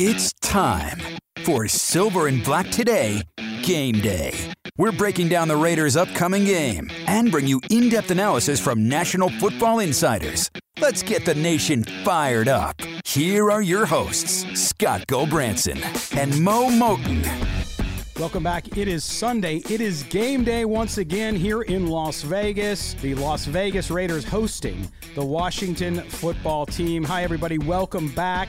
It's time for Silver and Black Today Game Day. We're breaking down the Raiders' upcoming game and bring you in depth analysis from National Football Insiders. Let's get the nation fired up. Here are your hosts, Scott Gulbransen and Mo Moton. Welcome back. It is Sunday. It is game day once again here in Las Vegas. The Las Vegas Raiders hosting the Washington football team. Hi, everybody. Welcome back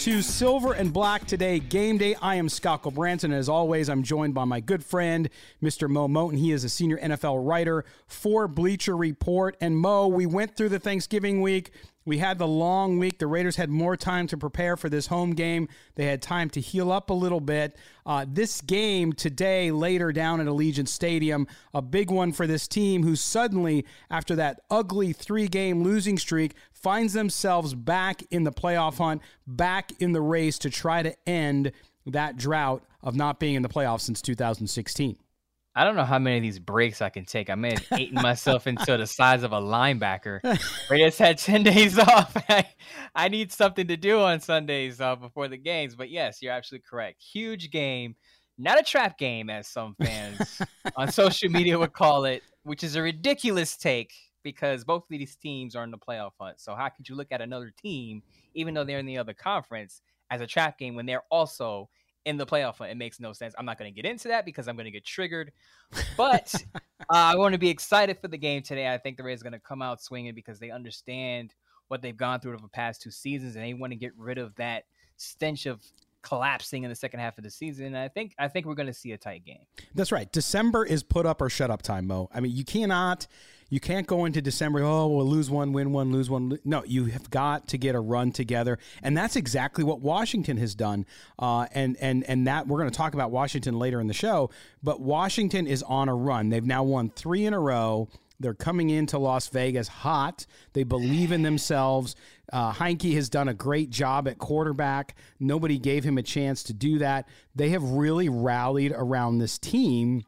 to Silver and Black today, game day. I am Scott Branson. As always, I'm joined by my good friend, Mr. Mo Moton. He is a senior NFL writer for Bleacher Report. And Mo, we went through the Thanksgiving week. We had the long week. The Raiders had more time to prepare for this home game. They had time to heal up a little bit. Uh, this game today, later down at Allegiant Stadium, a big one for this team who suddenly, after that ugly three game losing streak, finds themselves back in the playoff hunt, back in the race to try to end that drought of not being in the playoffs since 2016. I don't know how many of these breaks I can take. I may have eaten myself into the size of a linebacker. Raiders had 10 days off. I, I need something to do on Sundays uh, before the games. But yes, you're absolutely correct. Huge game. Not a trap game, as some fans on social media would call it, which is a ridiculous take because both of these teams are in the playoff hunt. So how could you look at another team, even though they're in the other conference, as a trap game when they're also in the playoff hunt? It makes no sense. I'm not going to get into that because I'm going to get triggered. But uh, I want to be excited for the game today. I think the Rays are going to come out swinging because they understand what they've gone through over the past two seasons, and they want to get rid of that stench of collapsing in the second half of the season. I think I think we're going to see a tight game. That's right. December is put up or shut up time, Mo. I mean, you cannot you can't go into December, oh, we'll lose one, win one, lose one. No, you have got to get a run together. And that's exactly what Washington has done. Uh, and, and, and that we're going to talk about Washington later in the show. But Washington is on a run. They've now won three in a row. They're coming into Las Vegas hot. They believe in themselves. Uh, Heinicke has done a great job at quarterback. Nobody gave him a chance to do that. They have really rallied around this team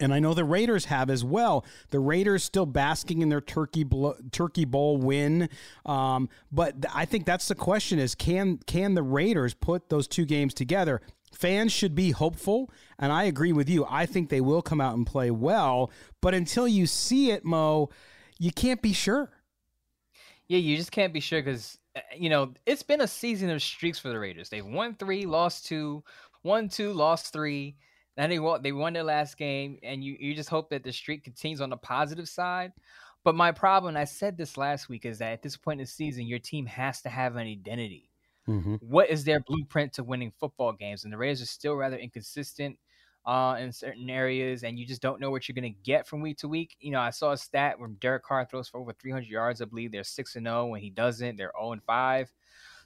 and I know the Raiders have as well. The Raiders still basking in their turkey blo- turkey bowl win, um, but th- I think that's the question: is can can the Raiders put those two games together? Fans should be hopeful, and I agree with you. I think they will come out and play well, but until you see it, Mo, you can't be sure. Yeah, you just can't be sure because uh, you know it's been a season of streaks for the Raiders. They've won three, lost two, won two, lost three and they won. They won their last game, and you you just hope that the streak continues on the positive side. But my problem, I said this last week, is that at this point in the season, your team has to have an identity. Mm-hmm. What is their blueprint to winning football games? And the Raiders are still rather inconsistent uh, in certain areas, and you just don't know what you're going to get from week to week. You know, I saw a stat where Derek Carr throws for over 300 yards. I believe they're six and zero. When he doesn't, they're zero and five.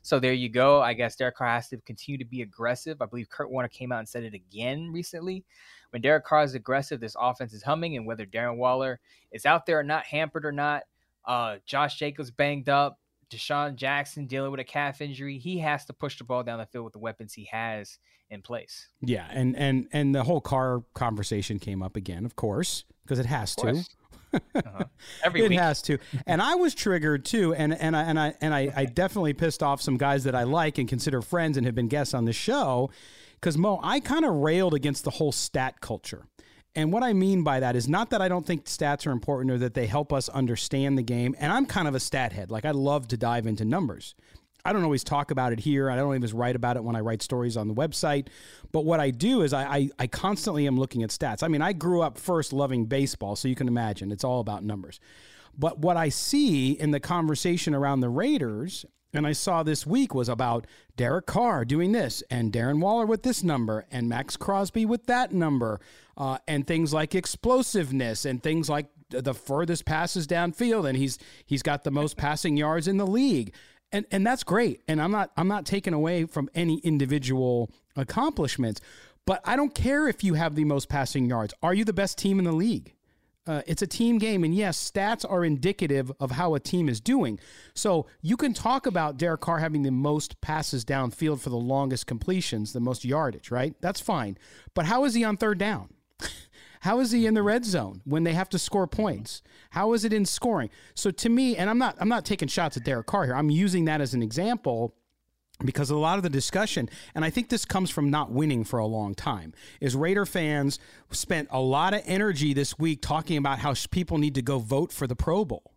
So there you go. I guess Derek Carr has to continue to be aggressive. I believe Kurt Warner came out and said it again recently. When Derek Carr is aggressive, this offense is humming, and whether Darren Waller is out there or not, hampered or not, uh, Josh Jacobs banged up, DeSean Jackson dealing with a calf injury, he has to push the ball down the field with the weapons he has in place. Yeah, and and and the whole Carr conversation came up again, of course, because it has to uh-huh. Every it week. has to, and I was triggered too, and and I and I and I, I definitely pissed off some guys that I like and consider friends and have been guests on the show, because Mo, I kind of railed against the whole stat culture. And what I mean by that is not that I don't think stats are important or that they help us understand the game. And I'm kind of a stat head. Like I love to dive into numbers. I don't always talk about it here. I don't always write about it when I write stories on the website. But what I do is I, I, I, constantly am looking at stats. I mean, I grew up first loving baseball, so you can imagine it's all about numbers. But what I see in the conversation around the Raiders, and I saw this week, was about Derek Carr doing this, and Darren Waller with this number, and Maxx Crosby with that number, uh, and things like explosiveness, and things like the furthest passes downfield, and he's he's got the most passing yards in the league and and that's great. And I'm not I'm not taking away from any individual accomplishments, but I don't care if you have the most passing yards. Are you the best team in the league? Uh, it's a team game, and yes, stats are indicative of how a team is doing. So you can talk about Derek Carr having the most passes downfield for the longest completions, the most yardage, right? That's fine. But how is he on third down? How is he in the red zone when they have to score points? How is it in scoring? So to me, and I'm not I'm not taking shots at Derek Carr here. I'm using that as an example because a lot of the discussion, and I think this comes from not winning for a long time, is Raider fans spent a lot of energy this week talking about how people need to go vote for the Pro Bowl.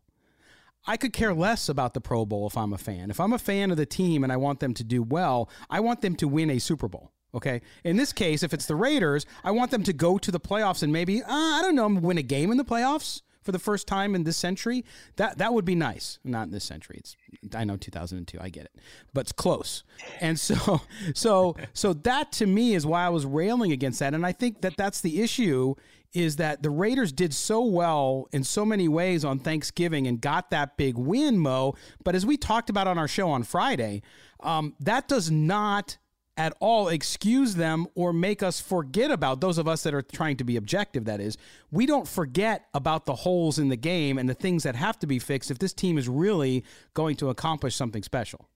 I could care less about the Pro Bowl if I'm a fan. If I'm a fan of the team and I want them to do well, I want them to win a Super Bowl. Okay. In this case, if it's the Raiders, I want them to go to the playoffs and maybe, uh, I don't know, win a game in the playoffs for the first time in this century, that that would be nice. Not in this century. It's I know 2002. I get it, but it's close. And so so so that to me is why I was railing against that. And I think that that's the issue is that the Raiders did so well in so many ways on Thanksgiving and got that big win, Mo. But as we talked about on our show on Friday, um, that does not at all excuse them or make us forget about those of us that are trying to be objective that is we don't forget about the holes in the game and the things that have to be fixed if this team is really going to accomplish something special.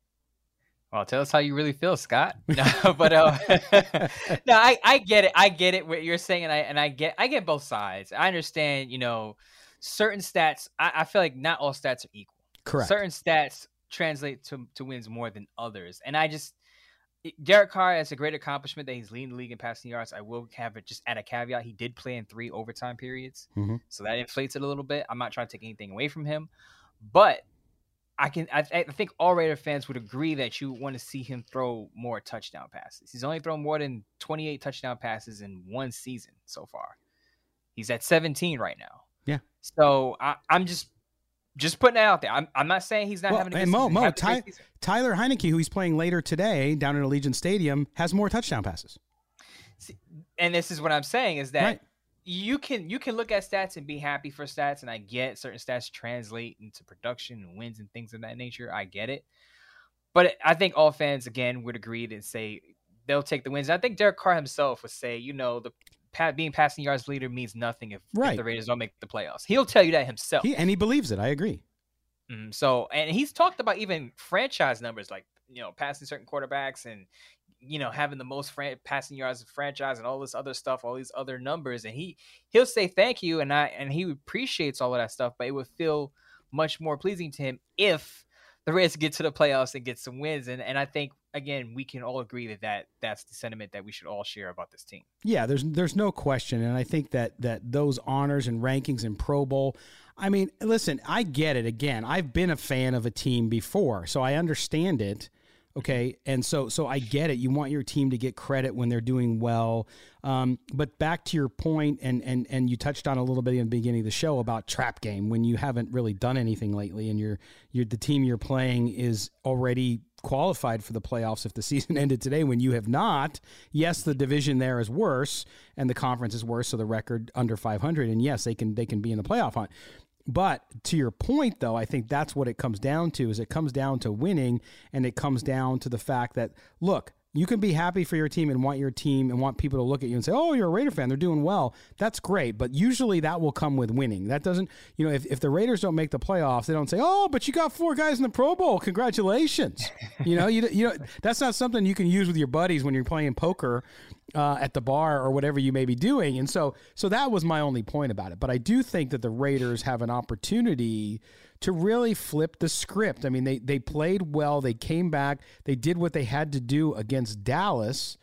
Well tell us how you really feel scott. No, but uh, no I, I get it. I get it what you're saying and i and i get i get both sides. I understand you know certain stats i, I feel like not all stats are equal. Correct. Certain stats translate to, to wins more than others and i just Derek Carr has a great accomplishment that he's leading the league in passing yards. I will have it just add a caveat. He did play in three overtime periods, mm-hmm. so that inflates it a little bit. I'm not trying to take anything away from him, but I can. I, I think all Raider fans would agree that you want to see him throw more touchdown passes. He's only thrown more than 28 touchdown passes in one season so far. He's at 17 right now. Yeah. So I, I'm just just putting it out there. I'm, I'm not saying he's not well, having a and Mo, Mo, Ty, Tyler Heinicke, who he's playing later today down at Allegiant Stadium, has more touchdown passes. See, and this is what I'm saying is that right. you can you can look at stats and be happy for stats, and I get certain stats translate into production and wins and things of that nature. I get it, but I think all fans again would agree and say they'll take the wins. I think Derek Carr himself would say, you know, the being passing yards leader means nothing if, right. if, the Raiders don't make the playoffs. He'll tell you that himself. He, and he believes it. I agree. Mm, so, and he's talked about even franchise numbers, like you know, passing certain quarterbacks and you know having the most fran- passing yards of franchise and all this other stuff, all these other numbers. And he he'll say thank you, and I and he appreciates all of that stuff, but it would feel much more pleasing to him if the Raiders get to the playoffs and get some wins. And and I think again, we can all agree that, that that's the sentiment that we should all share about this team. Yeah, there's there's no question, and I think that that those honors and rankings in Pro Bowl. I mean, listen, I get it. Again, I've been a fan of a team before, so I understand it. Okay, and so so I get it. You want your team to get credit when they're doing well. Um, but back to your point, and and and you touched on a little bit in the beginning of the show about trap game when you haven't really done anything lately, and you're you're the team you're playing is already qualified for the playoffs if the season ended today when you have not. Yes, the division there is worse and the conference is worse, so the record under 500 and yes, they can they can be in the playoff hunt. But to your point though, I think that's what it comes down to is it comes down to winning and it comes down to the fact that look, you can be happy for your team and want your team and want people to look at you and say, "Oh, you're a Raider fan. They're doing well." That's great, but usually that will come with winning. That doesn't, you know, if, if the Raiders don't make the playoffs, they don't say, "Oh, but you got four guys in the Pro Bowl. Congratulations." you know, you you know that's not something you can use with your buddies when you're playing poker uh, at the bar or whatever you may be doing. And so, so that was my only point about it. But I do think that the Raiders have an opportunity to really flip the script. I mean, they they played well. They came back. They did what they had to do against Dallas.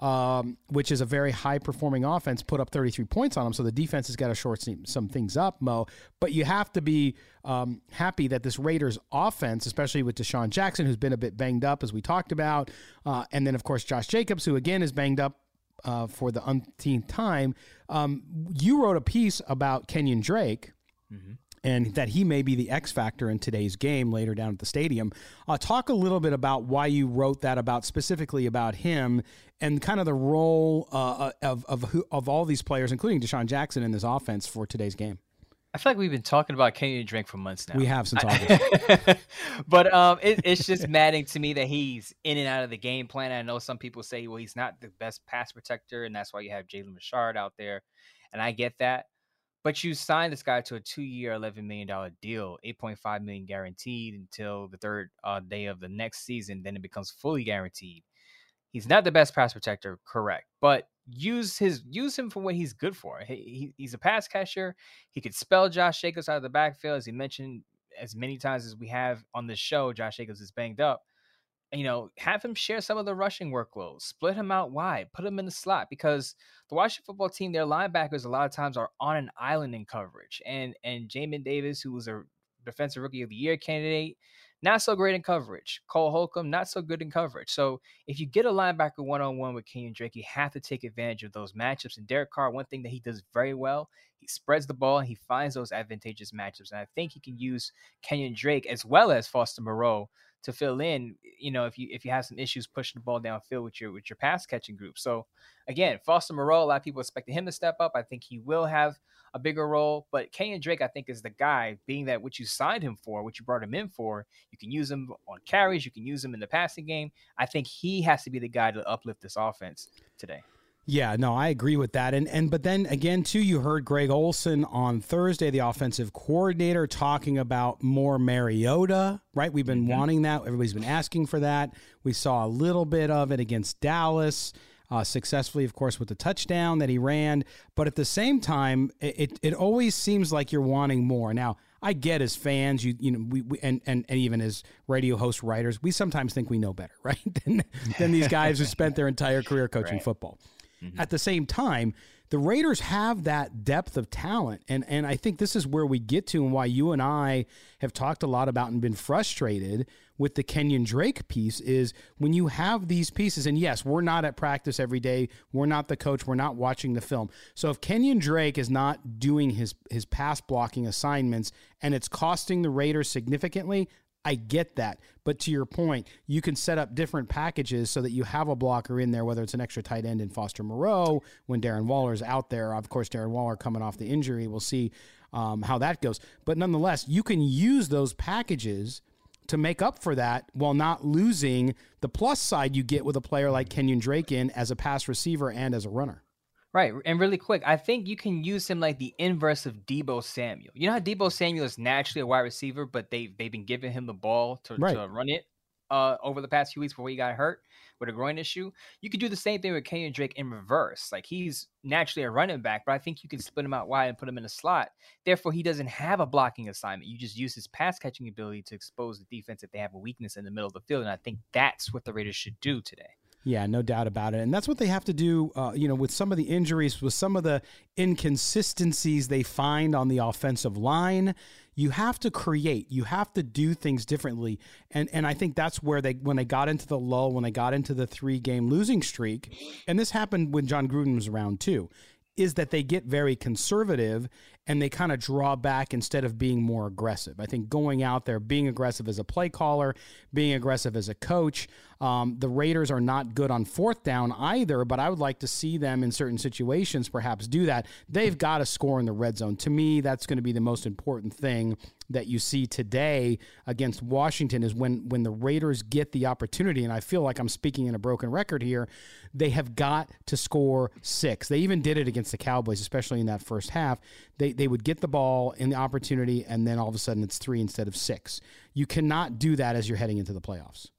Um, which is a very high performing offense, put up 33 points on them. So the defense has got to short some things up, Mo. But you have to be um, happy that this Raiders offense, especially with DeSean Jackson, who's been a bit banged up, as we talked about, uh, and then, of course, Josh Jacobs, who again is banged up uh, for the umpteenth time. Um, you wrote a piece about Kenyon Drake. Mm-hmm and that he may be the X factor in today's game later down at the stadium. Uh, talk a little bit about why you wrote that about specifically about him and kind of the role uh, uh of of who, of all these players, including DeSean Jackson, in this offense for today's game. I feel like we've been talking about Kenyon Drake for months now. We have since August. but um, it, it's just maddening to me that he's in and out of the game plan. I know some people say, well, he's not the best pass protector, and that's why you have Jalen Richard out there. And I get that. But you signed this guy to a two-year, eleven million dollar deal, eight point five million guaranteed until the third uh, day of the next season. Then it becomes fully guaranteed. He's not the best pass protector, correct, but use his use him for what he's good for. He, he, he's a pass catcher. He could spell Josh Jacobs out of the backfield, as he mentioned as many times as we have on this show. Josh Jacobs is banged up. You know, have him share some of the rushing workload, split him out wide, put him in the slot because the Washington football team, their linebackers a lot of times are on an island in coverage. And and Jamin Davis, who was a defensive rookie of the year candidate, not so great in coverage. Cole Holcomb, not so good in coverage. So if you get a linebacker one on one with Kenyon Drake, you have to take advantage of those matchups. And Derek Carr, one thing that he does very well, he spreads the ball, he finds those advantageous matchups. And I think he can use Kenyon Drake as well as Foster Moreau to fill in, you know, if you if you have some issues pushing the ball downfield with your with your pass catching group. So again, Foster Moreau, a lot of people expected him to step up. I think he will have a bigger role. But Kenyon Drake, I think, is the guy, being that what you signed him for, what you brought him in for, you can use him on carries, you can use him in the passing game. I think he has to be the guy to uplift this offense today. Yeah, no, I agree with that. And and but then again too, you heard Greg Olson on Thursday, the offensive coordinator, talking about more Mariota, right? We've been mm-hmm. wanting that. Everybody's been asking for that. We saw a little bit of it against Dallas uh, successfully, of course, with the touchdown that he ran. But at the same time, it, it always seems like you're wanting more. Now, I get as fans, you you know, we, we and, and and even as radio host writers, we sometimes think we know better, right? than, than these guys who spent their entire career coaching right. football. Mm-hmm. At the same time, the Raiders have that depth of talent. And, and I think this is where we get to and why you and I have talked a lot about and been frustrated with the Kenyon Drake piece is when you have these pieces, and yes, we're not at practice every day. We're not the coach. We're not watching the film. So if Kenyon Drake is not doing his, his pass blocking assignments and it's costing the Raiders significantly, I get that. But to your point, you can set up different packages so that you have a blocker in there, whether it's an extra tight end in Foster Moreau when Darren Waller is out there. Of course, Darren Waller coming off the injury. We'll see um, how that goes. But nonetheless, you can use those packages to make up for that while not losing the plus side you get with a player like Kenyon Drake in as a pass receiver and as a runner. Right. And really quick, I think you can use him like the inverse of Deebo Samuel. You know how Deebo Samuel is naturally a wide receiver, but they they've been giving him the ball to, right. to run it uh, over the past few weeks before he got hurt with a groin issue. You could do the same thing with Kenyon Drake in reverse. Like he's naturally a running back, but I think you can split him out wide and put him in a slot. Therefore, he doesn't have a blocking assignment. You just use his pass catching ability to expose the defense if they have a weakness in the middle of the field. And I think that's what the Raiders should do today. Yeah, no doubt about it. And that's what they have to do, uh, you know, with some of the injuries, with some of the inconsistencies they find on the offensive line. You have to create. You have to do things differently. And and I think that's where they when they got into the lull, when they got into the three game losing streak, and this happened when Jon Gruden was around too is that they get very conservative and they kind of draw back instead of being more aggressive. I think going out there, being aggressive as a play caller, being aggressive as a coach. Um, the Raiders are not good on fourth down either, but I would like to see them in certain situations perhaps do that. They've got to score in the red zone. To me, that's going to be the most important thing that you see today against Washington is when when the Raiders get the opportunity, and I feel like I'm speaking in a broken record here, they have got to score six. They even did it against the Cowboys, especially in that first half. They they would get the ball in the opportunity, and then all of a sudden it's three instead of six. You cannot do that as you're heading into the playoffs.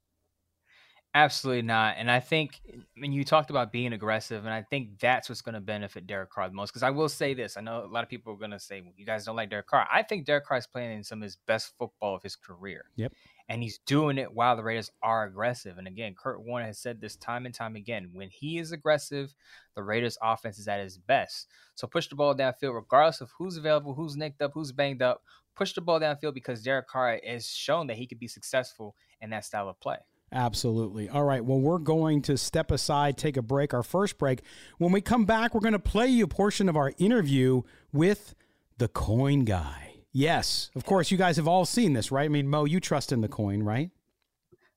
Absolutely not. And I think eh, when you talked about being aggressive, and I think that's what's going to benefit Derek Carr the most. Because I will say this: I know a lot of people are going to say, well, "You guys don't like Derek Carr." I think Derek Carr is playing in some of his best football of his career. Yep. And he's doing it while the Raiders are aggressive. And again, Kurt Warner has said this time and time again: when he is aggressive, the Raiders' offense is at its best. So push the ball downfield, regardless of who's available, who's nicked up, who's banged up. Push the ball downfield because Derek Carr has shown that he could be successful in that style of play. Absolutely. All right. Well, we're going to step aside, take a break, our first break. When we come back, we're going to play you a portion of our interview with the coin guy. Yes, of course, you guys have all seen this, right? I mean, Mo, you trust in the coin, right?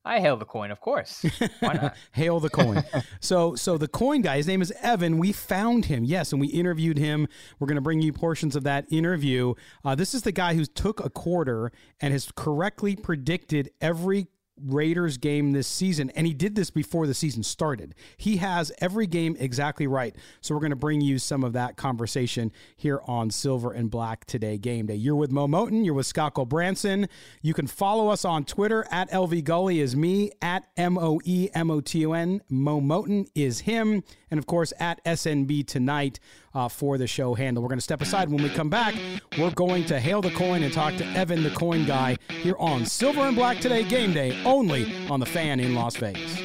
I hail the coin, of course. Why not? hail the coin. so, so the coin guy, his name is Evan. We found him, yes, and we interviewed him. We're going to bring you portions of that interview. Uh, this is the guy who took a quarter and has correctly predicted every Raiders game this season, and he did this before the season started. He has every game exactly right. So we're going to bring you some of that conversation here on Silver and Black Today Game Day. You're with Mo Moton. You're with Scott Branson. You can follow us on Twitter at LV Gully is me, at M O E M O T O N. Mo Moton is him. And of course, at SNB tonight uh, for the show handle. We're going to step aside. When we come back, we're going to hail the coin and talk to Evan, the coin guy, here on Silver and Black Today Game Day only on the fan in Las Vegas.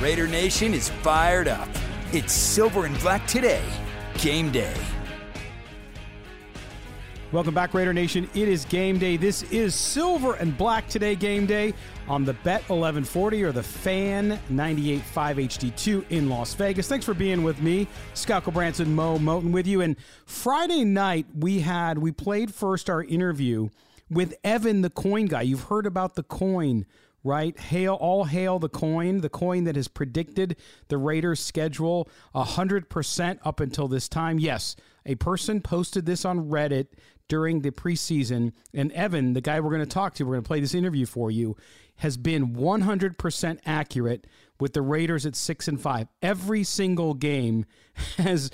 Raider Nation is fired up. It's Silver and Black today. Game day. Welcome back, Raider Nation. It is game day. This is Silver and Black today, game day on the Bet 1140 or the Fan 98.5 HD2 in Las Vegas. Thanks for being with me, Scott Branson, Mo Moton with you. And Friday night we had we played first our interview with Evan, the coin guy. You've heard about the coin right? Hail, all hail the coin, the coin that has predicted the Raiders' schedule 100% up until this time. Yes, a person posted this on Reddit during the preseason, and Evan, the guy we're going to talk to, we're going to play this interview for you, has been 100% accurate with the Raiders at 6 and 5. Every single game has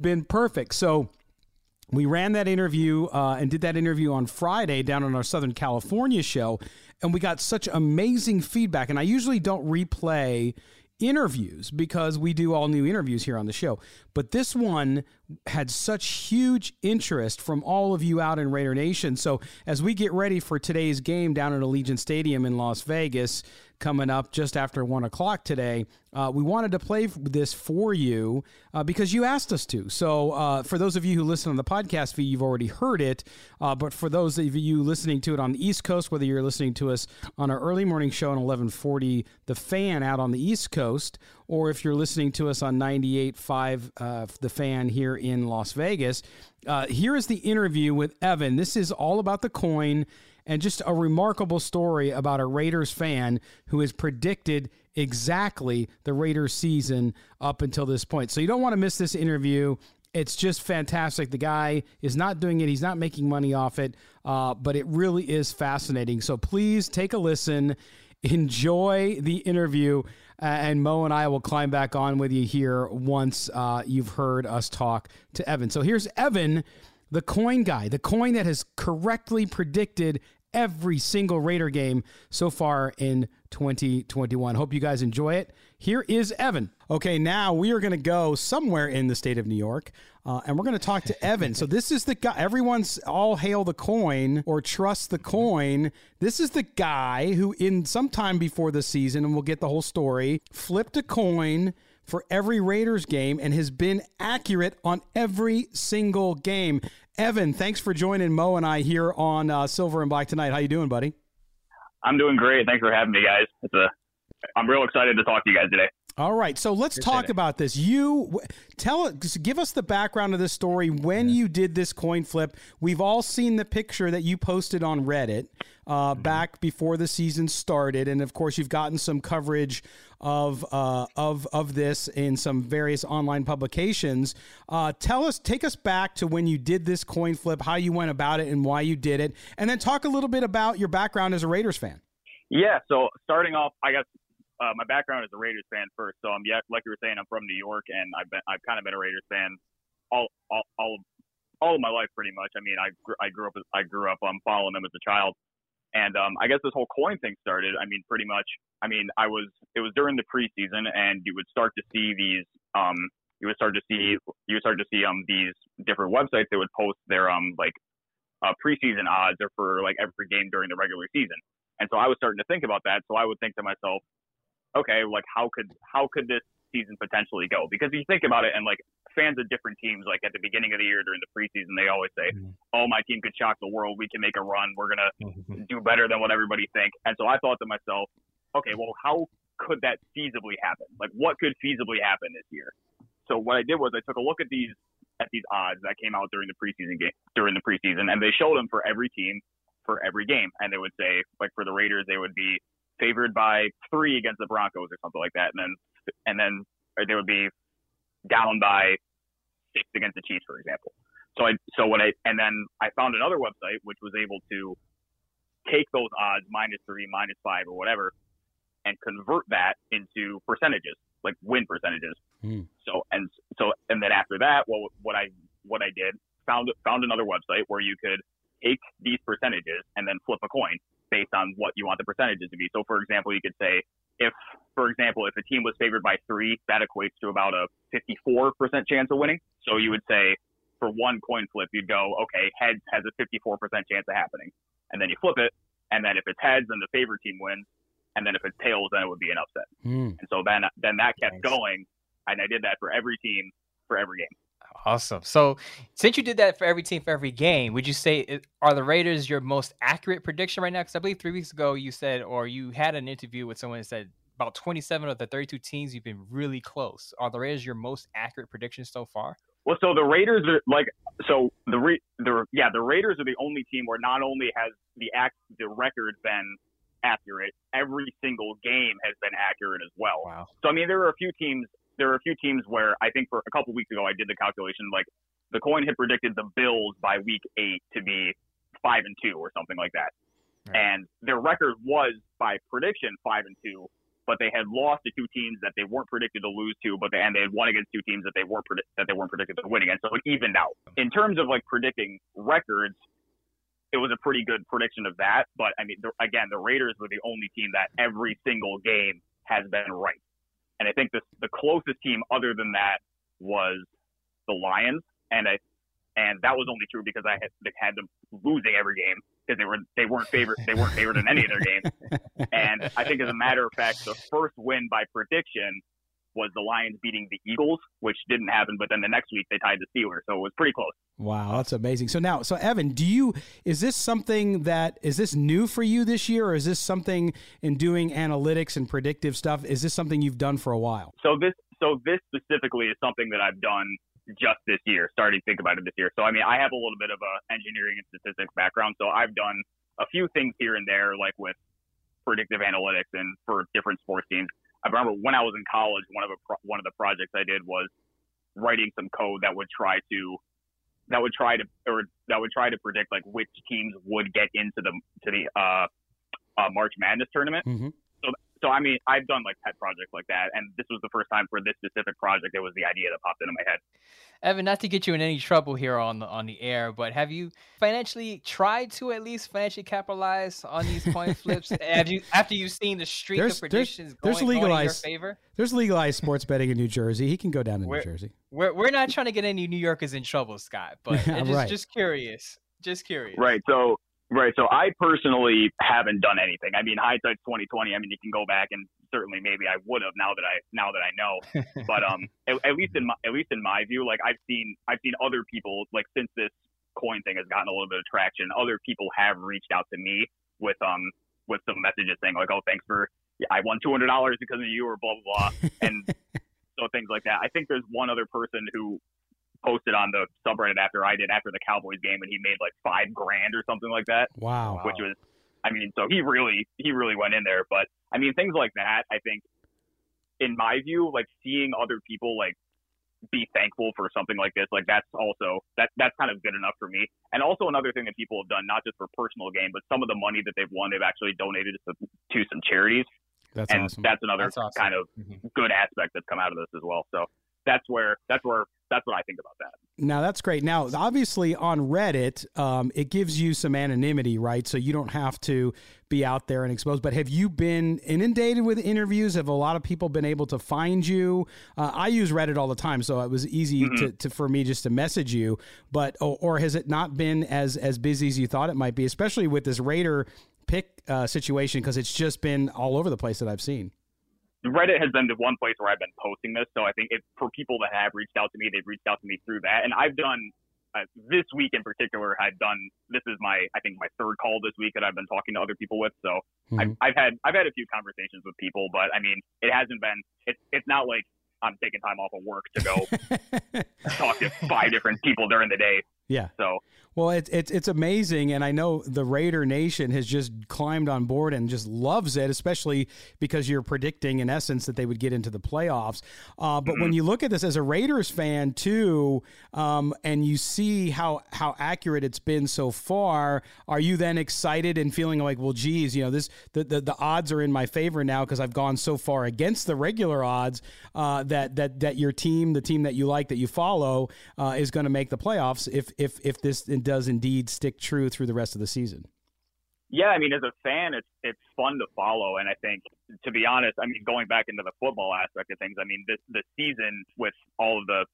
been perfect. So, we ran that interview uh, and did that interview on Friday down on our Southern California show and we got such amazing feedback. And I usually don't replay interviews because we do all new interviews here on the show. But this one had such huge interest from all of you out in Raider Nation. So as we get ready for today's game down at Allegiant Stadium in Las Vegas, coming up just after one o'clock today. Uh, we wanted to play this for you uh, because you asked us to. So, uh, for those of you who listen on the podcast feed, you've already heard it. Uh, but for those of you listening to it on the East Coast, whether you're listening to us on our early morning show on 1140 The Fan out on the East Coast, or if you're listening to us on 98.5 uh, The Fan here in Las Vegas, uh, here is the interview with Evan. This is all about the coin and just a remarkable story about a Raiders fan who has predicted exactly the Raiders season up until this point. So you don't want to miss this interview. It's just fantastic. The guy is not doing it, he's not making money off it, uh, but it really is fascinating. So please take a listen, enjoy the interview. Uh, and Mo and I will climb back on with you here once uh, you've heard us talk to Evan. So here's Evan, the coin guy, the coin that has correctly predicted every single Raider game so far in 2021. Hope you guys enjoy it. Here is Evan. Okay, now we are going to go somewhere in the state of New York, uh, and we're going to talk to Evan. so this is the guy. Everyone's all hail the coin or trust the coin. This is the guy who, in some time before the season, and we'll get the whole story, flipped a coin for every Raiders game and has been accurate on every single game. Evan, thanks for joining Mo and I here on uh, Silver and Black tonight. How you doing, buddy? I'm doing great. Thanks for having me, guys. I'm real excited to talk to you guys today. All right, so let's Appreciate talk it. about this. You tell us, give us the background of this story. When you did this coin flip, we've all seen the picture that you posted on Reddit uh, mm-hmm. back before the season started, and of course, you've gotten some coverage of uh, of of this in some various online publications. Uh, tell us, take us back to when you did this coin flip, how you went about it, and why you did it, and then talk a little bit about your background as a Raiders fan. Yeah, so starting off, I guess uh, my background is a Raiders fan first. So I'm yeah, like you were saying, I'm from New York, and I've been I've kind of been a Raiders fan all all all, all of my life pretty much. I mean, I I grew up I grew up um following them as a child. And um, I guess this whole coin thing started. I mean, pretty much. I mean, I was. It was during the preseason, and you would start to see these. Um, you would start to see. You would start to see um these different websites that would post their um like uh, preseason odds or for like every game during the regular season. And so I was starting to think about that. So I would think to myself, okay, like how could how could this season potentially go? Because you think about it, and like fans of different teams, like at the beginning of the year during the preseason, they always say, mm-hmm. "Oh, my team could shock the world. We can make a run. We're gonna mm-hmm. do better than what everybody think." And so I thought to myself, okay, well, how could that feasibly happen? Like, what could feasibly happen this year? So what I did was I took a look at these at these odds that came out during the preseason game during the preseason, and they showed them for every team for every game, and they would say like for the Raiders they would be favored by three against the Broncos or something like that, and then and then they would be down by six against the Chiefs, for example. So I so when I and then I found another website which was able to take those odds minus three, minus five, or whatever, and convert that into percentages, like win percentages. Mm. So and so and then after that, well, what I what I did found found another website where you could take these percentages and then flip a coin based on what you want the percentages to be. So, for example, you could say if, for example, if a team was favored by three, that equates to about a 54% chance of winning. So you would say for one coin flip, you'd go, okay, heads has a 54% chance of happening. And then you flip it. And then if it's heads, then the favorite team wins. And then if it's tails, then it would be an upset. Mm. And so then, then that kept Nice. going. And I did that for every team for every game. Awesome. So, since you did that for every team for every game, would you say are the Raiders your most accurate prediction right now? Because I believe three weeks ago you said, or you had an interview with someone that said about 27 of the 32 teams you've been really close. Are the Raiders your most accurate prediction so far? Well, so the Raiders are like so the Ra- the yeah the Raiders are the only team where not only has the act the record been accurate, every single game has been accurate as well. Wow. So I mean, there are a few teams. There are a few teams where I think for a couple weeks ago I did the calculation. Like the coin had predicted the Bills by week eight to be five and two or something like that, Right. and their record was by prediction five and two. But they had lost to two teams that they weren't predicted to lose to, but they, and they had won against two teams that they weren't predi- that they weren't predicted to win against. So it evened out. In terms of like predicting records, it was a pretty good prediction of that. But I mean, the, again, the Raiders were the only team that every single game has been right. And I think the the closest team other than that was the Lions, and I and that was only true because I had had them losing every game because they were they weren't favored they weren't favored in any of their games. And I think as a matter of fact, the first win by prediction was the Lions beating the Eagles, which didn't happen. But then the next week they tied the Steelers, so it was pretty close. Wow, that's amazing. So now, so Evan, do you is this something that is this new for you this year, or is this something in doing analytics and predictive stuff? Is this something you've done for a while? So this so this specifically is something that I've done just this year, starting to think about it this year. So I mean, I have a little bit of a engineering and statistics background, so I've done a few things here and there, like with predictive analytics and for different sports teams. I remember when I was in college, one of a one of the projects I did was writing some code that would try to that would try to or that would try to predict like which teams would get into the to the uh, uh, March Madness tournament. Mhm. So so I mean I've done like pet projects like that, and this was the first time for this specific project. It was the idea that popped into my head. Evan, not to get you in any trouble here on the on the air, but have you financially tried to at least financially capitalize on these coin flips? have you after you've seen the streak There's- of predictions there's going, going in your legalized- favor? There's legalized sports betting in New Jersey. He can go down to New Jersey. We're we're not trying to get any New Yorkers in trouble, Scott, but Yeah, just right. just curious. Just curious. Right. So right. So I personally haven't done anything. I mean, hindsight's twenty twenty. I mean, you can go back and certainly maybe I would have now that I now that I know. But um, at, at least in my at least in my view, like I've seen I've seen other people like since this coin thing has gotten a little bit of traction, other people have reached out to me with um with some messages saying like, oh, thanks for I won two hundred dollars because of you or blah blah blah, and so things like that. I think there's one other person who posted on the subreddit after I did after the Cowboys game, and he made like five grand or something like that Wow. which was, I mean, so he really, he really went in there. But I mean, things like that, I think, in my view, like seeing other people like be thankful for something like this, like that's also that that's kind of good enough for me. And also another thing that people have done, not just for personal gain, but some of the money that they've won, they've actually donated to, to some charities, That's and awesome. that's another That's awesome. kind of Mhm. good aspect that's come out of this as well. So that's where that's where that's what I think about that. Now that's great. Now, obviously, on Reddit, um, it gives you some anonymity, right? So you don't have to be out there and exposed. But have you been inundated with interviews? Have a lot of people been able to find you? Uh, I use Reddit all the time, so it was easy to, to for me just to message you. But or, or has it not been as as busy as you thought it might be, especially with this Raider pick uh, situation? Because it's just been all over the place that I've seen. Reddit has been the one place where I've been posting this. So I think if for people that have reached out to me, they've reached out to me through that. And I've done uh, this week in particular. I've done this is my I think my third call this week that I've been talking to other people with. So I've, Mhm. I've had I've had a few conversations with people, but I mean it hasn't been it's it's not like I'm taking time off of work to go talk to five different people during the day. yeah. So Well, it's it's it's amazing, and I know the Raider Nation has just climbed on board and just loves it, especially because you're predicting, in essence, that they would get into the playoffs. Uh, but when you look at this as a Raiders fan too, um, and you see how how accurate it's been so far, are you then excited and feeling like, well, geez, you know, this the the, the odds are in my favor now because I've gone so far against the regular odds uh, that that that your team, the team that you like, that you follow, uh, is going to make the playoffs if if if this does indeed stick true through the rest of the season. Yeah, I mean, as a fan, it's it's fun to follow, and I think, to be honest, I mean, going back into the football aspect of things, I mean, this the season with all of the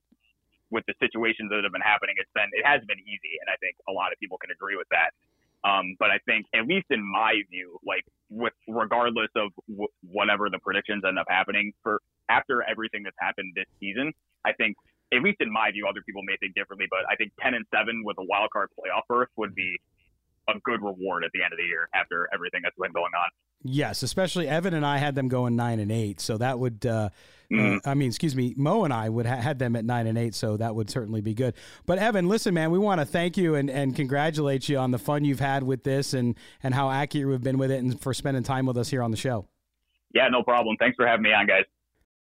with the situations that have been happening, it's been it has been easy, and I think a lot of people can agree with that. Um, but I think, at least in my view, like with regardless of w- whatever the predictions end up happening for after everything that's happened this season, I think, at least in my view, other people may think differently, but I think 10 and 7 with a wild card playoff berth would be a good reward at the end of the year after everything that's been going on. Yes, especially Evan and I had them going nine and eight, so that would. Uh, mm. uh, I mean, excuse me, Mo and I would ha- had them at nine and eight, so that would certainly be good. But Evan, listen, man, we want to thank you and, and congratulate you on the fun you've had with this and and how accurate we've been with it, and for spending time with us here on the show. Yeah, no problem. Thanks for having me on, guys.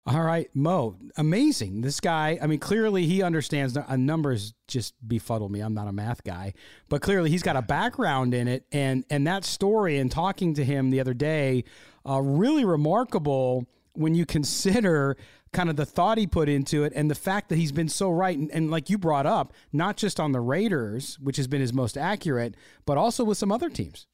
All right, Mo, amazing. This guy, I mean, clearly he understands uh, numbers just befuddle me. I'm not a math guy, but clearly he's got a background in it. And, and that story and talking to him the other day, uh, really remarkable when you consider kind of the thought he put into it and the fact that he's been so right. And, and like you brought up, not just on the Raiders, which has been his most accurate, but also with some other teams.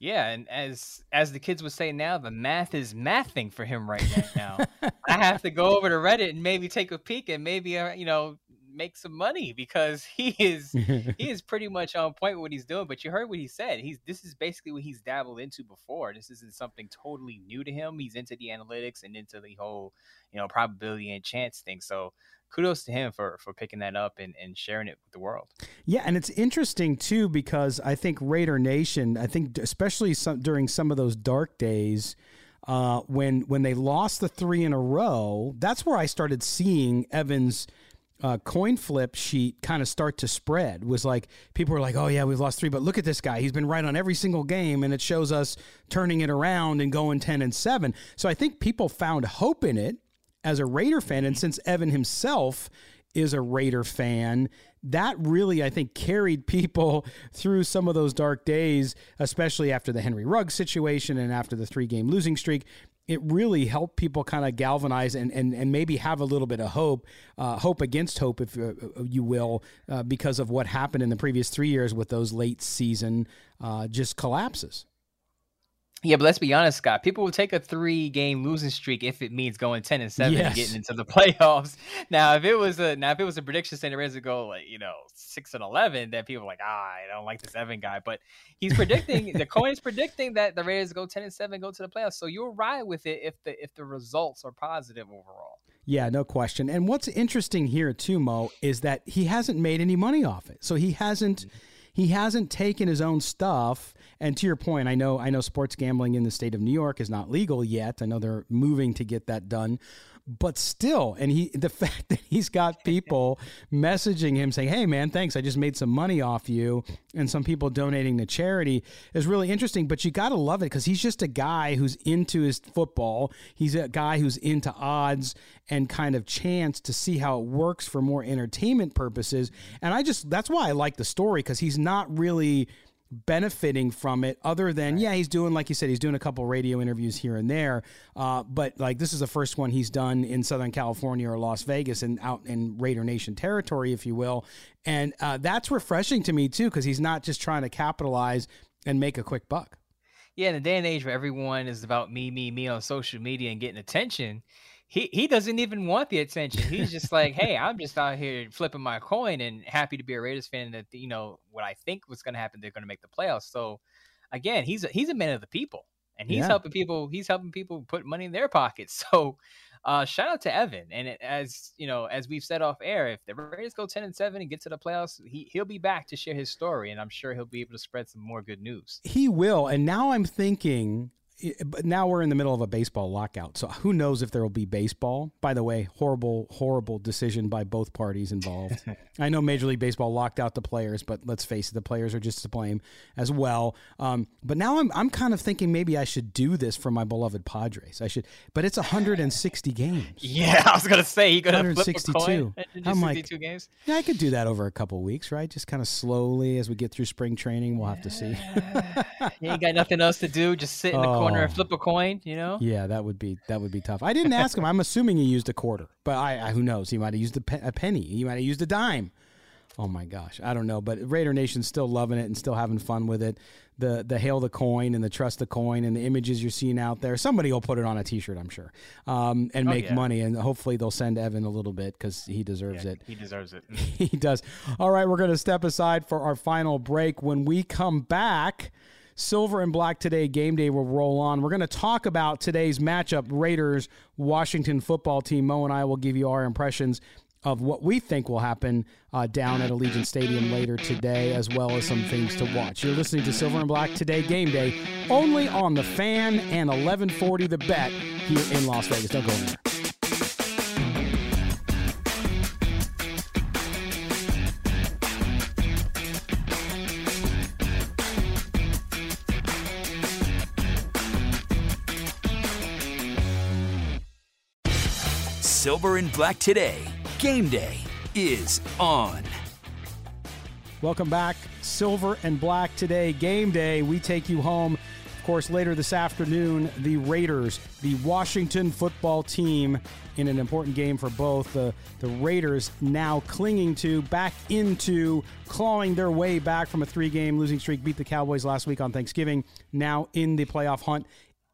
Yeah, and as as the kids would say now, the math is mathing for him right now. I have to go over to Reddit and maybe take a peek and maybe uh, you know make some money because he is he is pretty much on point with what he's doing. But you heard what he said. He's this is basically what he's dabbled into before. This isn't something totally new to him. He's into the analytics and into the whole you know probability and chance thing. So kudos to him for for picking that up and, and sharing it with the world. Yeah, and it's interesting too because I think Raider Nation, I think especially some, during some of those dark days. Uh, when when they lost the three in a row, that's where I started seeing Evans' uh, coin flip sheet kind of start to spread. Was like people were like, "Oh yeah, we've lost three, but look at this guy. He's been right on every single game, and it shows us turning it around and going ten and seven. So I think people found hope in it as a Raider fan, and since Evan himself is a Raider fan, that really, I think, carried people through some of those dark days, especially after the Henry Ruggs situation and after the three game losing streak. It really helped people kind of galvanize and, and, and maybe have a little bit of hope, uh, hope against hope, if uh, you will, uh, because of what happened in the previous three years with those late season uh, just collapses. Yeah, but let's be honest, Scott. People will take a three-game losing streak if it means going ten and seven yes. and getting into the playoffs. Now, if it was a now if it was a prediction saying the Raiders would go like you know six and eleven, then people are like, ah, I don't like this Evan guy. But he's predicting the coin is predicting that the Raiders go ten and seven, go to the playoffs. So you'll ride with it if the if the results are positive overall. Yeah, no question. And what's interesting here too, Mo, is that he hasn't made any money off it. So he hasn't. Mm-hmm he hasn't taken his own stuff. And to your point, I know I know sports gambling in the state of New York is not legal yet. I know they're moving to get that done. But still and he the fact that he's got people messaging him saying hey man thanks. I just made some money off you and some people donating to charity is really interesting. But you got to love it because he's just a guy who's into his football. He's a guy who's into odds and kind of chance to see how it works for more entertainment purposes. And i just that's why i like the story because he's not really benefiting from it other than yeah he's doing like you said he's doing a couple radio interviews here and there uh, but like this is the first one he's done in southern california or las vegas and out in raider nation territory if you will and uh, that's refreshing to me too because he's not just trying to capitalize and make a quick buck. Yeah in a day and age where everyone is about me me me on social media and getting attention he he doesn't even want the attention. He's just like, hey, I'm just out here flipping my coin and happy to be a Raiders fan. That you know what I think was going to happen. They're going to make the playoffs. So again, he's a, he's a man of the people, and he's yeah. helping people. He's helping people put money in their pockets. So uh, shout out to Evan. And it, as you know, as we've said off air, if the Raiders go ten and seven and get to the playoffs, he he'll be back to share his story, and I'm sure he'll be able to spread some more good news. He will. And now I'm thinking but now we're in the middle of a baseball lockout. So who knows if there will be baseball? By the way, horrible, horrible decision by both parties involved. I know Major League Baseball locked out the players, but let's face it, the players are just to blame as well. Um, but now I'm I'm kind of thinking maybe I should do this for my beloved Padres. I should, but it's 160 games. Yeah, I was gonna say you gonna 162. I'm like, games. Yeah, I could do that over a couple weeks, right? Just kind of slowly as we get through spring training. We'll have to see. you ain't got nothing else to do. Just sit in the corner corner and oh. flip a coin, you know? Yeah, that would be that would be tough. I didn't ask him. I'm assuming he used a quarter, but I, I who knows? He might have used a, pe- a penny. He might have used a dime. Oh my gosh, I don't know, but Raider Nation's still loving it and still having fun with it. The the hail the coin and the trust the coin and the images you're seeing out there. Somebody will put it on a T-shirt, I'm sure, um, and Oh, make yeah. money. And hopefully they'll send Evan a little bit because he deserves Yeah, it. He deserves it. he does. All right, we're going to step aside for our final break. When we come back, Silver and Black Today game day will roll on. We're going to talk about today's matchup Raiders Washington football team. Mo and I will give you our impressions of what we think will happen uh, down at Allegiant Stadium later today, as well as some things to watch. You're listening to Silver and Black Today game day only on the fan and 1140 the bet here in Las Vegas. Don't go anywhere. Silver and Black Today. Game day is on. Welcome back. Silver and Black today, game day. We take you home. Of course, later this afternoon, the Raiders, the Washington football team, in an important game for both. The, the Raiders now clinging to, back into, clawing their way back from a three game losing streak, beat the Cowboys last week on Thanksgiving, now in the playoff hunt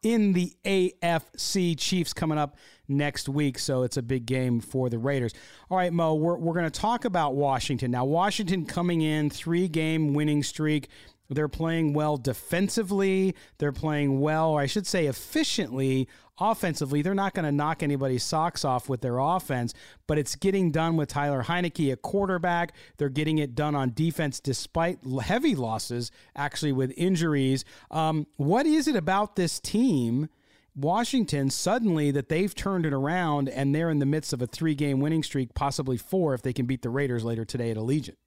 in the AFC. Chiefs coming up next week, so it's a big game for the Raiders. All right, Mo, we're, we're going to talk about Washington. Now, Washington coming in, three game winning streak. They're playing well defensively. They're playing well, or I should say efficiently offensively. They're not going to knock anybody's socks off with their offense, but it's getting done with Tyler Heinicke at quarterback. They're getting it done on defense despite heavy losses, actually, with injuries. Um, what is it about this team? Washington suddenly that they've turned it around and they're in the midst of a three game winning streak, possibly four if they can beat the Raiders later today at Allegiant.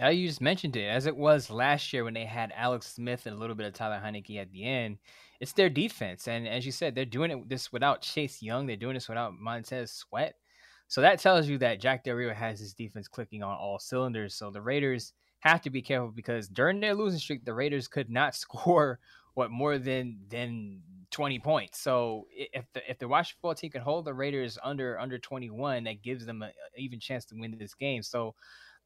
You just mentioned it, as it was last year when they had Alex Smith and a little bit of Tyler Heinicke at the end. It's their defense, and as you said, they're doing it this without Chase Young. They're doing this without Montez Sweat. So that tells you that Jack Del Rio has his defense clicking on all cylinders. So the Raiders have to be careful because during their losing streak, the Raiders could not score what more than than 20 points. So if the if the Washington football team can hold the Raiders under under 21, that gives them an even chance to win this game. So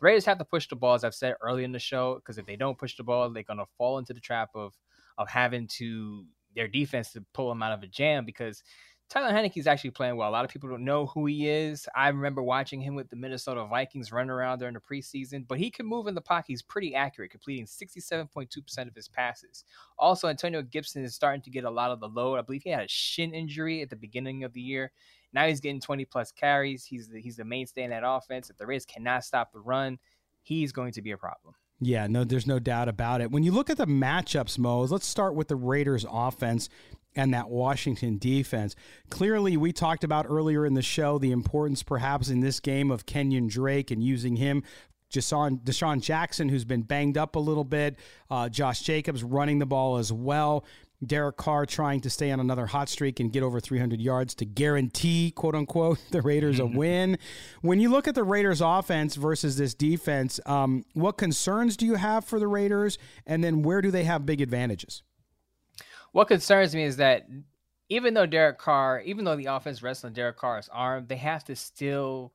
the Raiders have to push the ball, as I've said earlier in the show, because if they don't push the ball, they're gonna fall into the trap of of having to their defense to pull them out of a jam because Tyler Heinicke's actually playing well. A lot of people don't know who he is. I remember watching him with the Minnesota Vikings run around during the preseason, but he can move in the pocket. He's pretty accurate, completing 67.2% of his passes. Also, Antonio Gibson is starting to get a lot of the load. I believe he had a shin injury at the beginning of the year. Now he's getting 20 plus carries. He's the, he's the mainstay in that offense. If the Raiders cannot stop the run, he's going to be a problem. Yeah, no, there's no doubt about it. When you look at the matchups, Mo, let's start with the Raiders offense and that Washington defense. Clearly, we talked about earlier in the show the importance perhaps in this game of Kenyon Drake and using him. DeSean, DeSean Jackson, who's been banged up a little bit. Uh, Josh Jacobs running the ball as well. Derek Carr trying to stay on another hot streak and get over 300 yards to guarantee, quote unquote, the Raiders a win. When you look at the Raiders' offense versus this defense, um, what concerns do you have for the Raiders? And then where do they have big advantages? What concerns me is that even though Derek Carr, even though the offense rests on Derek Carr's arm, they have to still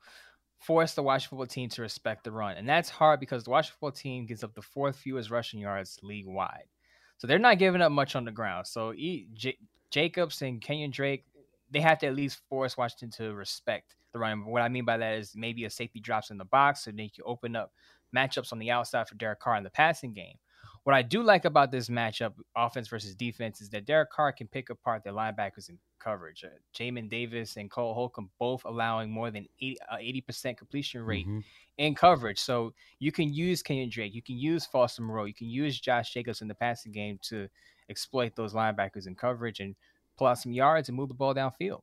force the Washington football team to respect the run. And that's hard because the Washington football team gives up the fourth fewest rushing yards league wide. So they're not giving up much on the ground. So E- J- Jacobs and Kenyon Drake, they have to at least force Washington to respect the run. What I mean by that is maybe a safety drops in the box so they can open up matchups on the outside for Derek Carr in the passing game. What I do like about this matchup, offense versus defense, is that Derek Carr can pick apart their linebackers in coverage. Uh, Jamin Davis and Cole Holcomb both allowing more than 80, uh, 80% completion rate in coverage. So you can use Kenyon Drake, you can use Foster Moreau, you can use Josh Jacobs in the passing game to exploit those linebackers in coverage and pull out some yards and move the ball downfield.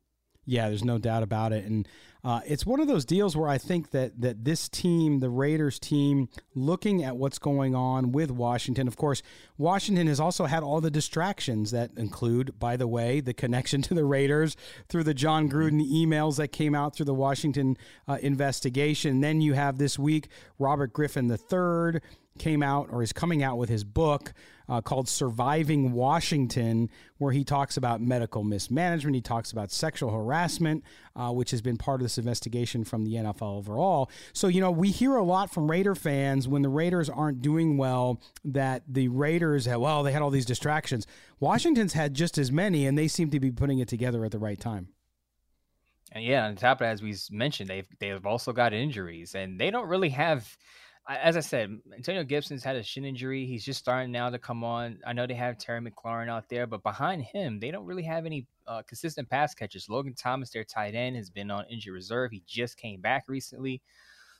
Yeah, there's no doubt about it, and uh, it's one of those deals where I think that that this team, the Raiders team, looking at what's going on with Washington. Of course, Washington has also had all the distractions that include, by the way, the connection to the Raiders through the Jon Gruden emails that came out through the Washington uh, investigation. Then you have this week Robert Griffin III came out or is coming out with his book uh, called Surviving Washington, where he talks about medical mismanagement. He talks about sexual harassment, uh, which has been part of this investigation from the NFL overall. So, you know, we hear a lot from Raider fans when the Raiders aren't doing well that the Raiders have, well, they had all these distractions. Washington's had just as many, and they seem to be putting it together at the right time. And yeah, on top of that, as we mentioned, they've they've also got injuries, and they don't really have as I said, Antonio Gibson's had a shin injury. He's just starting now to come on. I know they have Terry McLaurin out there, but behind him, they don't really have any uh, consistent pass catchers. Logan Thomas, their tight end, has been on injury reserve. He just came back recently.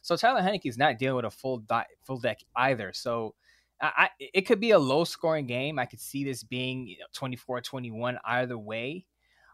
So Tyler Heinicke is not dealing with a full di- full deck either. So I, I, it could be a low scoring game. I could see this being you know, 24-21 either way.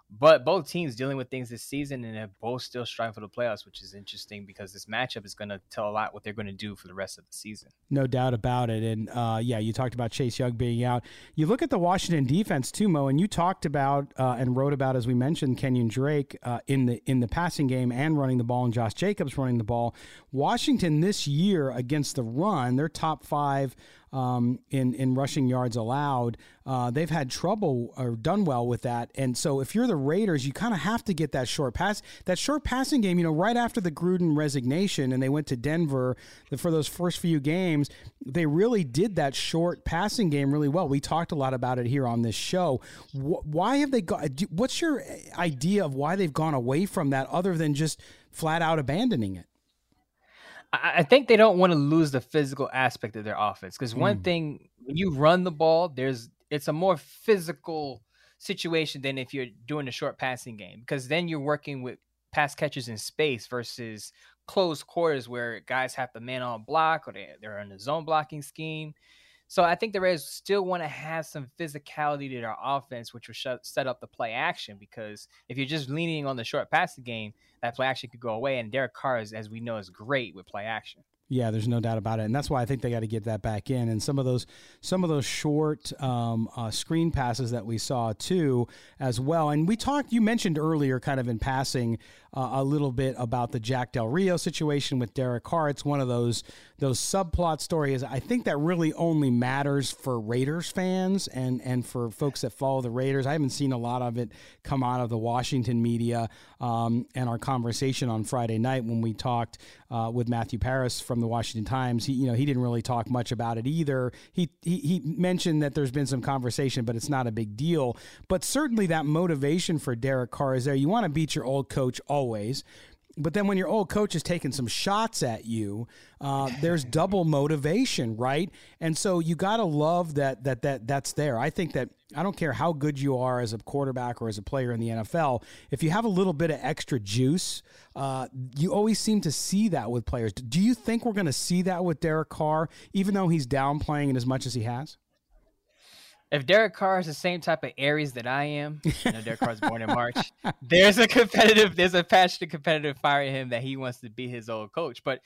But both teams dealing with things this season, and they're both still striving for the playoffs, which is interesting because this matchup is going to tell a lot what they're going to do for the rest of the season. No doubt about it. And uh, yeah, you talked about Chase Young being out. You look at the Washington defense too, Mo, and you talked about uh, and wrote about, as we mentioned, Kenyon Drake uh, in the in the passing game and running the ball, and Josh Jacobs running the ball. Washington this year against the run, they're top five um, in in rushing yards allowed. Uh, they've had trouble or done well with that, and so if you're the Raiders, you kind of have to get that short pass, that short passing game. You know, right after the Gruden resignation, and they went to Denver for those first few games, they really did that short passing game really well. We talked a lot about it here on this show. Why have they got? What's your idea of why they've gone away from that, other than just flat out abandoning it? I think they don't want to lose the physical aspect of their offense because one mm. thing when you run the ball, there's it's a more physical situation than if you're doing a short passing game because then you're working with pass catches in space versus close quarters where guys have to man on block or they, they're in a zone blocking scheme. So I think the Raiders still want to have some physicality to their offense, which will set up the play action. Because if you're just leaning on the short passing game, that play action could go away. And Derek Carr, is, as we know, is great with play action. Yeah, there's no doubt about it, and that's why I think they got to get that back in. And some of those, some of those short um, uh, screen passes that we saw too, as well. And we talked. You mentioned earlier, kind of in passing, uh, a little bit about the Jack Del Rio situation with Derek Carr. It's one of those those subplot stories. I think that really only matters for Raiders fans and and for folks that follow the Raiders. I haven't seen a lot of it come out of the Washington media. Um, and our conversation on Friday night when we talked uh, with Matthew Paras from the Washington Times, he you know he didn't really talk much about it either. He, he he mentioned that there's been some conversation, but it's not a big deal. But certainly that motivation for Derek Carr is there. You want to beat your old coach always. But then when your old coach is taking some shots at you, uh, there's double motivation, right? And so you got to love that that that that's there. I think that I don't care how good you are as a quarterback or as a player in the NFL, if you have a little bit of extra juice, uh, you always seem to see that with players. Do you think we're going to see that with Derek Carr, even though he's downplaying it as much as he has? If Derek Carr is the same type of Aries that I am, you know, Derek Carr's born in March. There's a competitive, there's a passionate competitive fire in him that he wants to be his old coach. But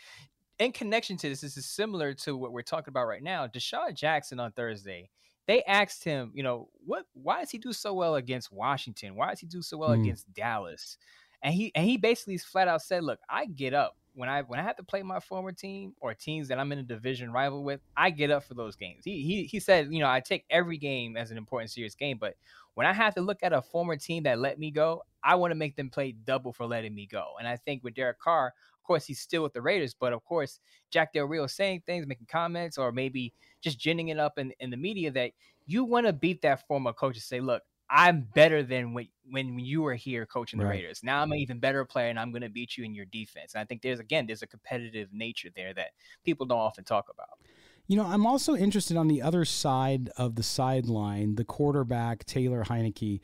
in connection to this, this is similar to what we're talking about right now. DeSean Jackson on Thursday, they asked him, you know, what, why does he do so well against Washington? Why does he do so well mm. against Dallas? And he and he basically flat out said, "Look, I get up when I when I have to play my former team or teams that I'm in a division rival with, I get up for those games. He he he said, you know, I take every game as an important serious game, but when I have to look at a former team that let me go, I want to make them play double for letting me go. And I think with Derek Carr, of course, he's still with the Raiders, but of course, Jack Del Rio saying things, making comments, or maybe just ginning it up in, in the media that you want to beat that former coach and say, look, I'm better than when when you were here coaching the right. Raiders. Now I'm an even better player, and I'm going to beat you in your defense. And I think there's again there's a competitive nature there that people don't often talk about. You know, I'm also interested on the other side of the sideline, the quarterback Taylor Heinicke.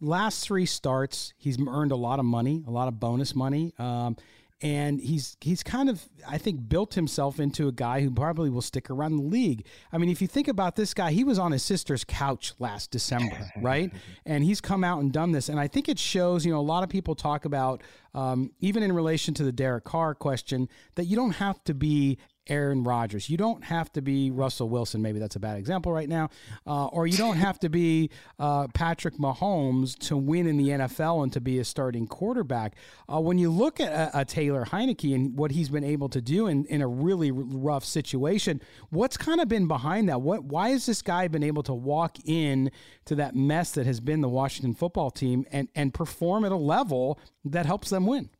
Last three starts, he's earned a lot of money, a lot of bonus money. Um, and he's he's kind of I think built himself into a guy who probably will stick around the league. I mean, if you think about this guy, he was on his sister's couch last December, right? And he's come out and done this, and I think it shows. You know, a lot of people talk about um, even in relation to the Derek Carr question that you don't have to be Aaron Rodgers. You don't have to be Russell Wilson. Maybe that's a bad example right now. Uh, or you don't have to be uh, Patrick Mahomes to win in the NFL and to be a starting quarterback. Uh, when you look at a, a, Taylor Heinicke and what he's been able to do in, in a really rough situation, what's kind of been behind that? What why has this guy been able to walk in to that mess that has been the Washington football team and and perform at a level that helps them win?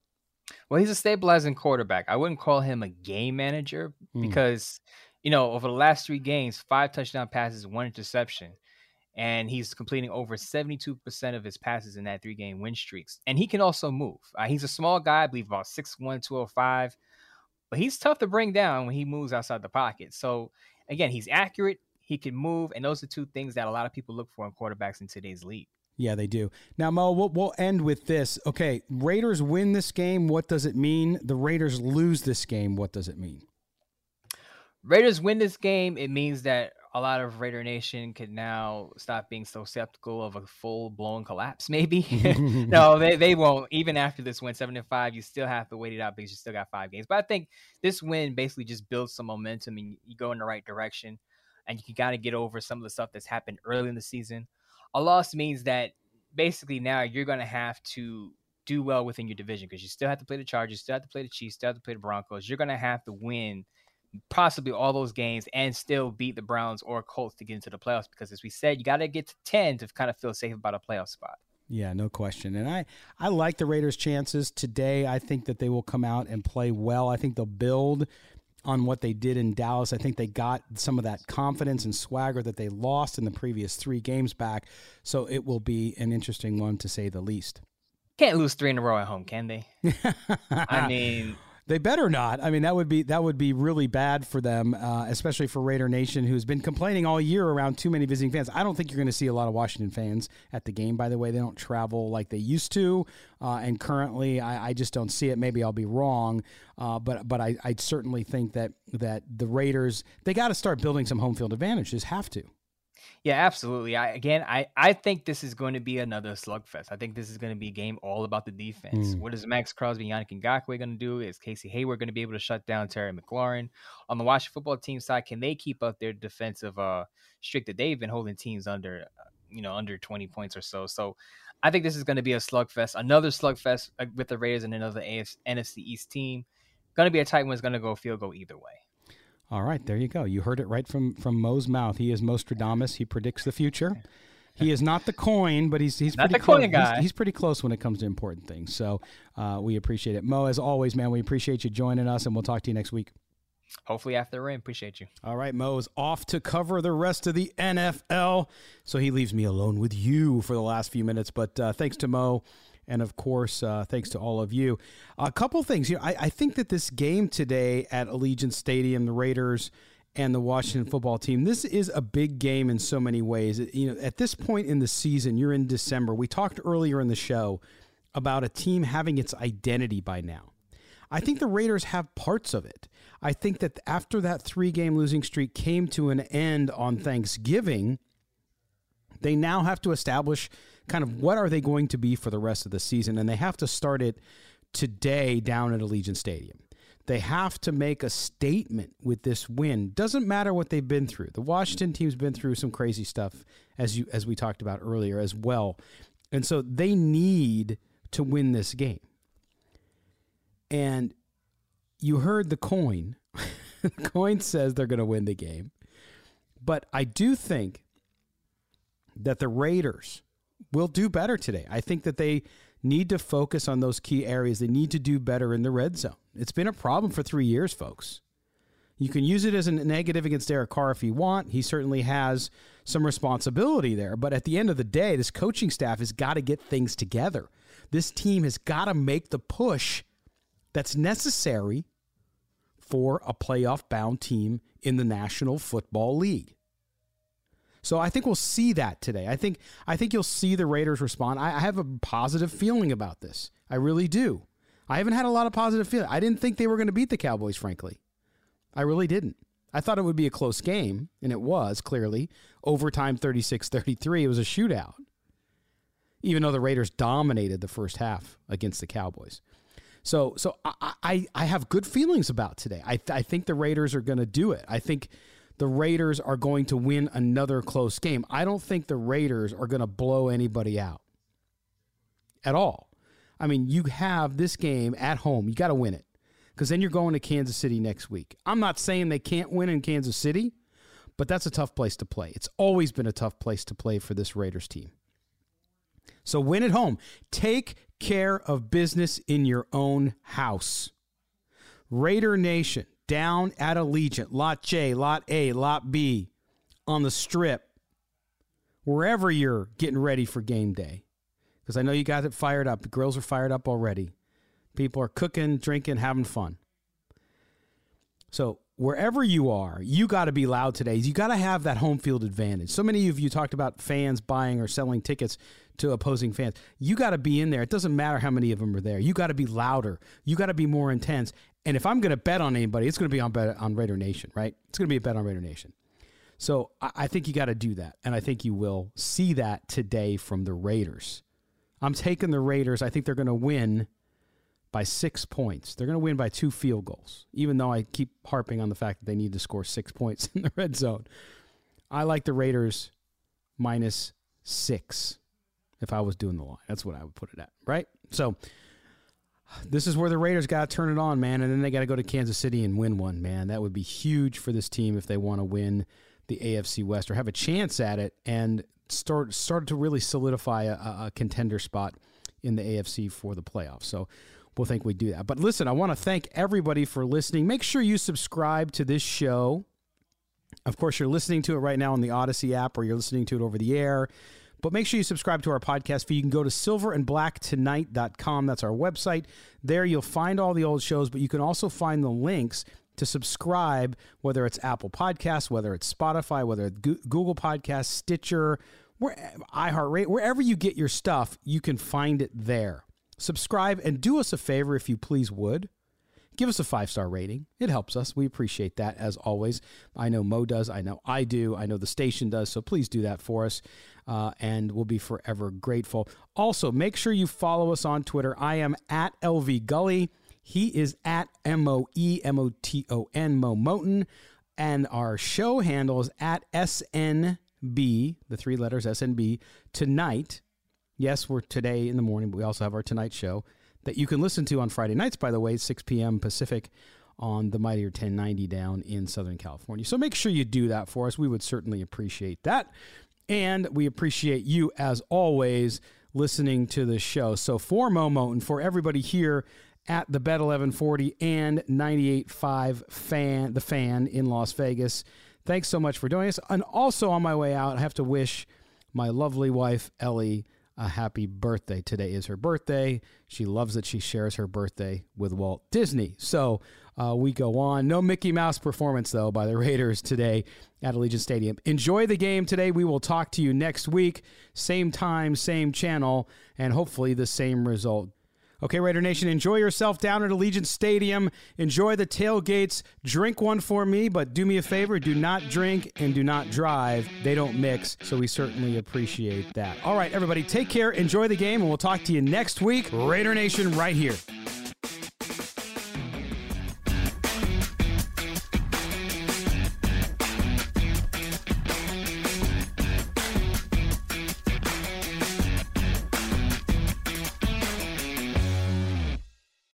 Well, he's a stabilizing quarterback. I wouldn't call him a game manager mm. because, you know, over the last three games, five touchdown passes, one interception. And he's completing over 72% of his passes in that three game win streaks. And he can also move. Uh, he's a small guy, I believe about 6'1, 205. But he's tough to bring down when he moves outside the pocket. So, again, he's accurate, he can move. And those are two things that a lot of people look for in quarterbacks in today's league. Yeah, they do. Now, Mo, we'll, we'll, end with this. Okay, Raiders win this game. What does it mean? The Raiders lose this game. What does it mean? Raiders win this game. It means that a lot of Raider Nation could now stop being so skeptical of a full blown collapse. Maybe no, they, they won't. Even after this win, seven to five, you still have to wait it out because you still got five games. But I think this win basically just builds some momentum and you go in the right direction. And you can got to get over some of the stuff that's happened early in the season a loss means that basically now you're going to have to do well within your division because you still have to play the Chargers, still have to play the Chiefs, still have to play the Broncos. You're going to have to win possibly all those games and still beat the Browns or Colts to get into the playoffs because as we said, you got to get to 10 to kind of feel safe about a playoff spot. Yeah, no question. And I, I like the Raiders' chances today. I think that they will come out and play well. I think they'll build on what they did in Dallas. I think they got some of that confidence and swagger that they lost in the previous three games back. So it will be an interesting one to say the least. Can't lose three in a row at home, can they? I mean, they better not. I mean, that would be that would be really bad for them, uh, especially for Raider Nation, who's been complaining all year around too many visiting fans. I don't think you're going to see a lot of Washington fans at the game. By the way, they don't travel like they used to, uh, and currently, I, I, just don't see it. Maybe I'll be wrong, uh, but but I, I certainly think that that the Raiders they got to start building some home field advantages. Have to. Yeah, absolutely. I again, I I think this is going to be another slugfest. I think this is going to be a game all about the defense. Mm. What is Maxx Crosby, Yannick Ngakoue going to do? Is Casey Hayward going to be able to shut down Terry McLaurin on the Washington football team side? Can they keep up their defensive uh streak that they've been holding teams under, uh, you know, under twenty points or so? So, I think this is going to be a slugfest, another slugfest uh, with the Raiders and another AFC, NFC East team. Going to be a tight one. It's going to go field goal either way. All right, there you go. You heard it right from from Mo's mouth. He is Mostradamus. He predicts the future. He is not the coin, but he's he's not pretty close. He's, he's, pretty close when it comes to important things. So uh, we appreciate it, Mo. As always, man, we appreciate you joining us, and we'll talk to you next week. Hopefully after the rain. Appreciate you. All right, Mo is off to cover the rest of the NFL, so he leaves me alone with you for the last few minutes. But uh, thanks to Mo and of course, uh, thanks to all of you. A couple things. You know, I, I think that this game today at Allegiant Stadium, the Raiders and the Washington football team. This is a big game in so many ways. You know, at this point in the season, you're in December. We talked earlier in the show about a team having its identity by now. I think the Raiders have parts of it. I think that after that three game losing streak came to an end on Thanksgiving, they now have to establish kind of what are they going to be for the rest of the season, and they have to start it today down at Allegiant Stadium. They have to make a statement with this win. Doesn't matter what they've been through. The Washington team's been through some crazy stuff, as you as we talked about earlier as well, and so they need to win this game. And you heard the coin. the coin says they're going to win the game, but I do think that the Raiders will do better today. I think that they need to focus on those key areas. They need to do better in the red zone. It's been a problem for three years, folks. You can use it as a negative against Derek Carr if you want. He certainly has some responsibility there. But at the end of the day, this coaching staff has got to get things together. This team has got to make the push that's necessary for a playoff bound team in the National Football League. So I think we'll see that today. I think I think you'll see the Raiders respond. I, I have a positive feeling about this. I really do. I haven't had a lot of positive feeling. I didn't think they were going to beat the Cowboys, frankly. I really didn't. I thought it would be a close game, and it was clearly. Overtime 36 33. It was a shootout, even though the Raiders dominated the first half against the Cowboys. So, so I, I, I have good feelings about today. I, I think the Raiders are going to do it. I think the Raiders are going to win another close game. I don't think the Raiders are going to blow anybody out at all. I mean, you have this game at home. You got to win it because then you're going to Kansas City next week. I'm not saying they can't win in Kansas City, but that's a tough place to play. It's always been a tough place to play for this Raiders team. So win at home. Take care of business in your own house. Raider Nation down at Allegiant, Lot J, Lot A, Lot B, on the strip, wherever you're getting ready for game day. Because I know you got it fired up. The grills are fired up already. People are cooking, drinking, having fun. So wherever you are, you got to be loud today. You got to have that home field advantage. So many of you talked about fans buying or selling tickets to opposing fans. You got to be in there. It doesn't matter how many of them are there. You got to be louder. You got to be more intense. And if I'm going to bet on anybody, it's going to be on bet on Raider Nation, right? It's going to be a bet on Raider Nation. So I think you got to do that, and I think you will see that today from the Raiders. I'm taking the Raiders. I think they're going to win by six points. They're going to win by two field goals, even though I keep harping on the fact that they need to score six points in the red zone. I like the Raiders minus six if I was doing the line. That's what I would put it at, right? So this is where the Raiders got to turn it on, man, and then they got to go to Kansas City and win one, man. That would be huge for this team if they want to win the AFC West or have a chance at it and start start to really solidify a, a contender spot in the AFC for the playoffs. So we'll think we do that. But listen, I want to thank everybody for listening. Make sure you subscribe to this show. Of course, you're listening to it right now on the Audacy app or you're listening to it over the air. But make sure you subscribe to our podcast feed. You can go to silverandblacktonight.com. That's our website. There you'll find all the old shows, but you can also find the links to subscribe, whether it's Apple Podcasts, whether it's Spotify, whether it's Google Podcasts, Stitcher, where, iHeartRadio, wherever you get your stuff, you can find it there subscribe, and do us a favor if you please would. Give us a five star rating. It helps us. We appreciate that as always. I know Mo does. I know I do. I know the station does. So please do that for us. Uh, and we'll be forever grateful. Also, make sure you follow us on Twitter. I am at LV Gully. He is at M O E M O T O N Mo Moton. And our show handle is at SNB, the three letters SNB, tonight Yes, we're today in the morning, but we also have our Tonight Show that you can listen to on Friday nights, by the way, 6 p.m. Pacific on the Mighty 1090 down in Southern California. So make sure you do that for us. We would certainly appreciate that. And we appreciate you, as always, listening to the show. So for Momo and for everybody here at the Bet 1140 and 98.5 fan, the fan in Las Vegas, thanks so much for doing this. And also on my way out, I have to wish my lovely wife, Ellie, a happy birthday. Today is her birthday. She loves that she shares her birthday with Walt Disney. So uh, we go on. No Mickey Mouse performance, though, by the Raiders today at Allegiant Stadium. Enjoy the game today. We will talk to you next week. Same time, same channel, and hopefully the same result. Okay, Raider Nation, enjoy yourself down at Allegiant Stadium. Enjoy the tailgates. Drink one for me, but do me a favor do not drink and do not drive. They don't mix, so we certainly appreciate that. All right, everybody, take care, enjoy the game, and we'll talk to you next week. Raider Nation, right here.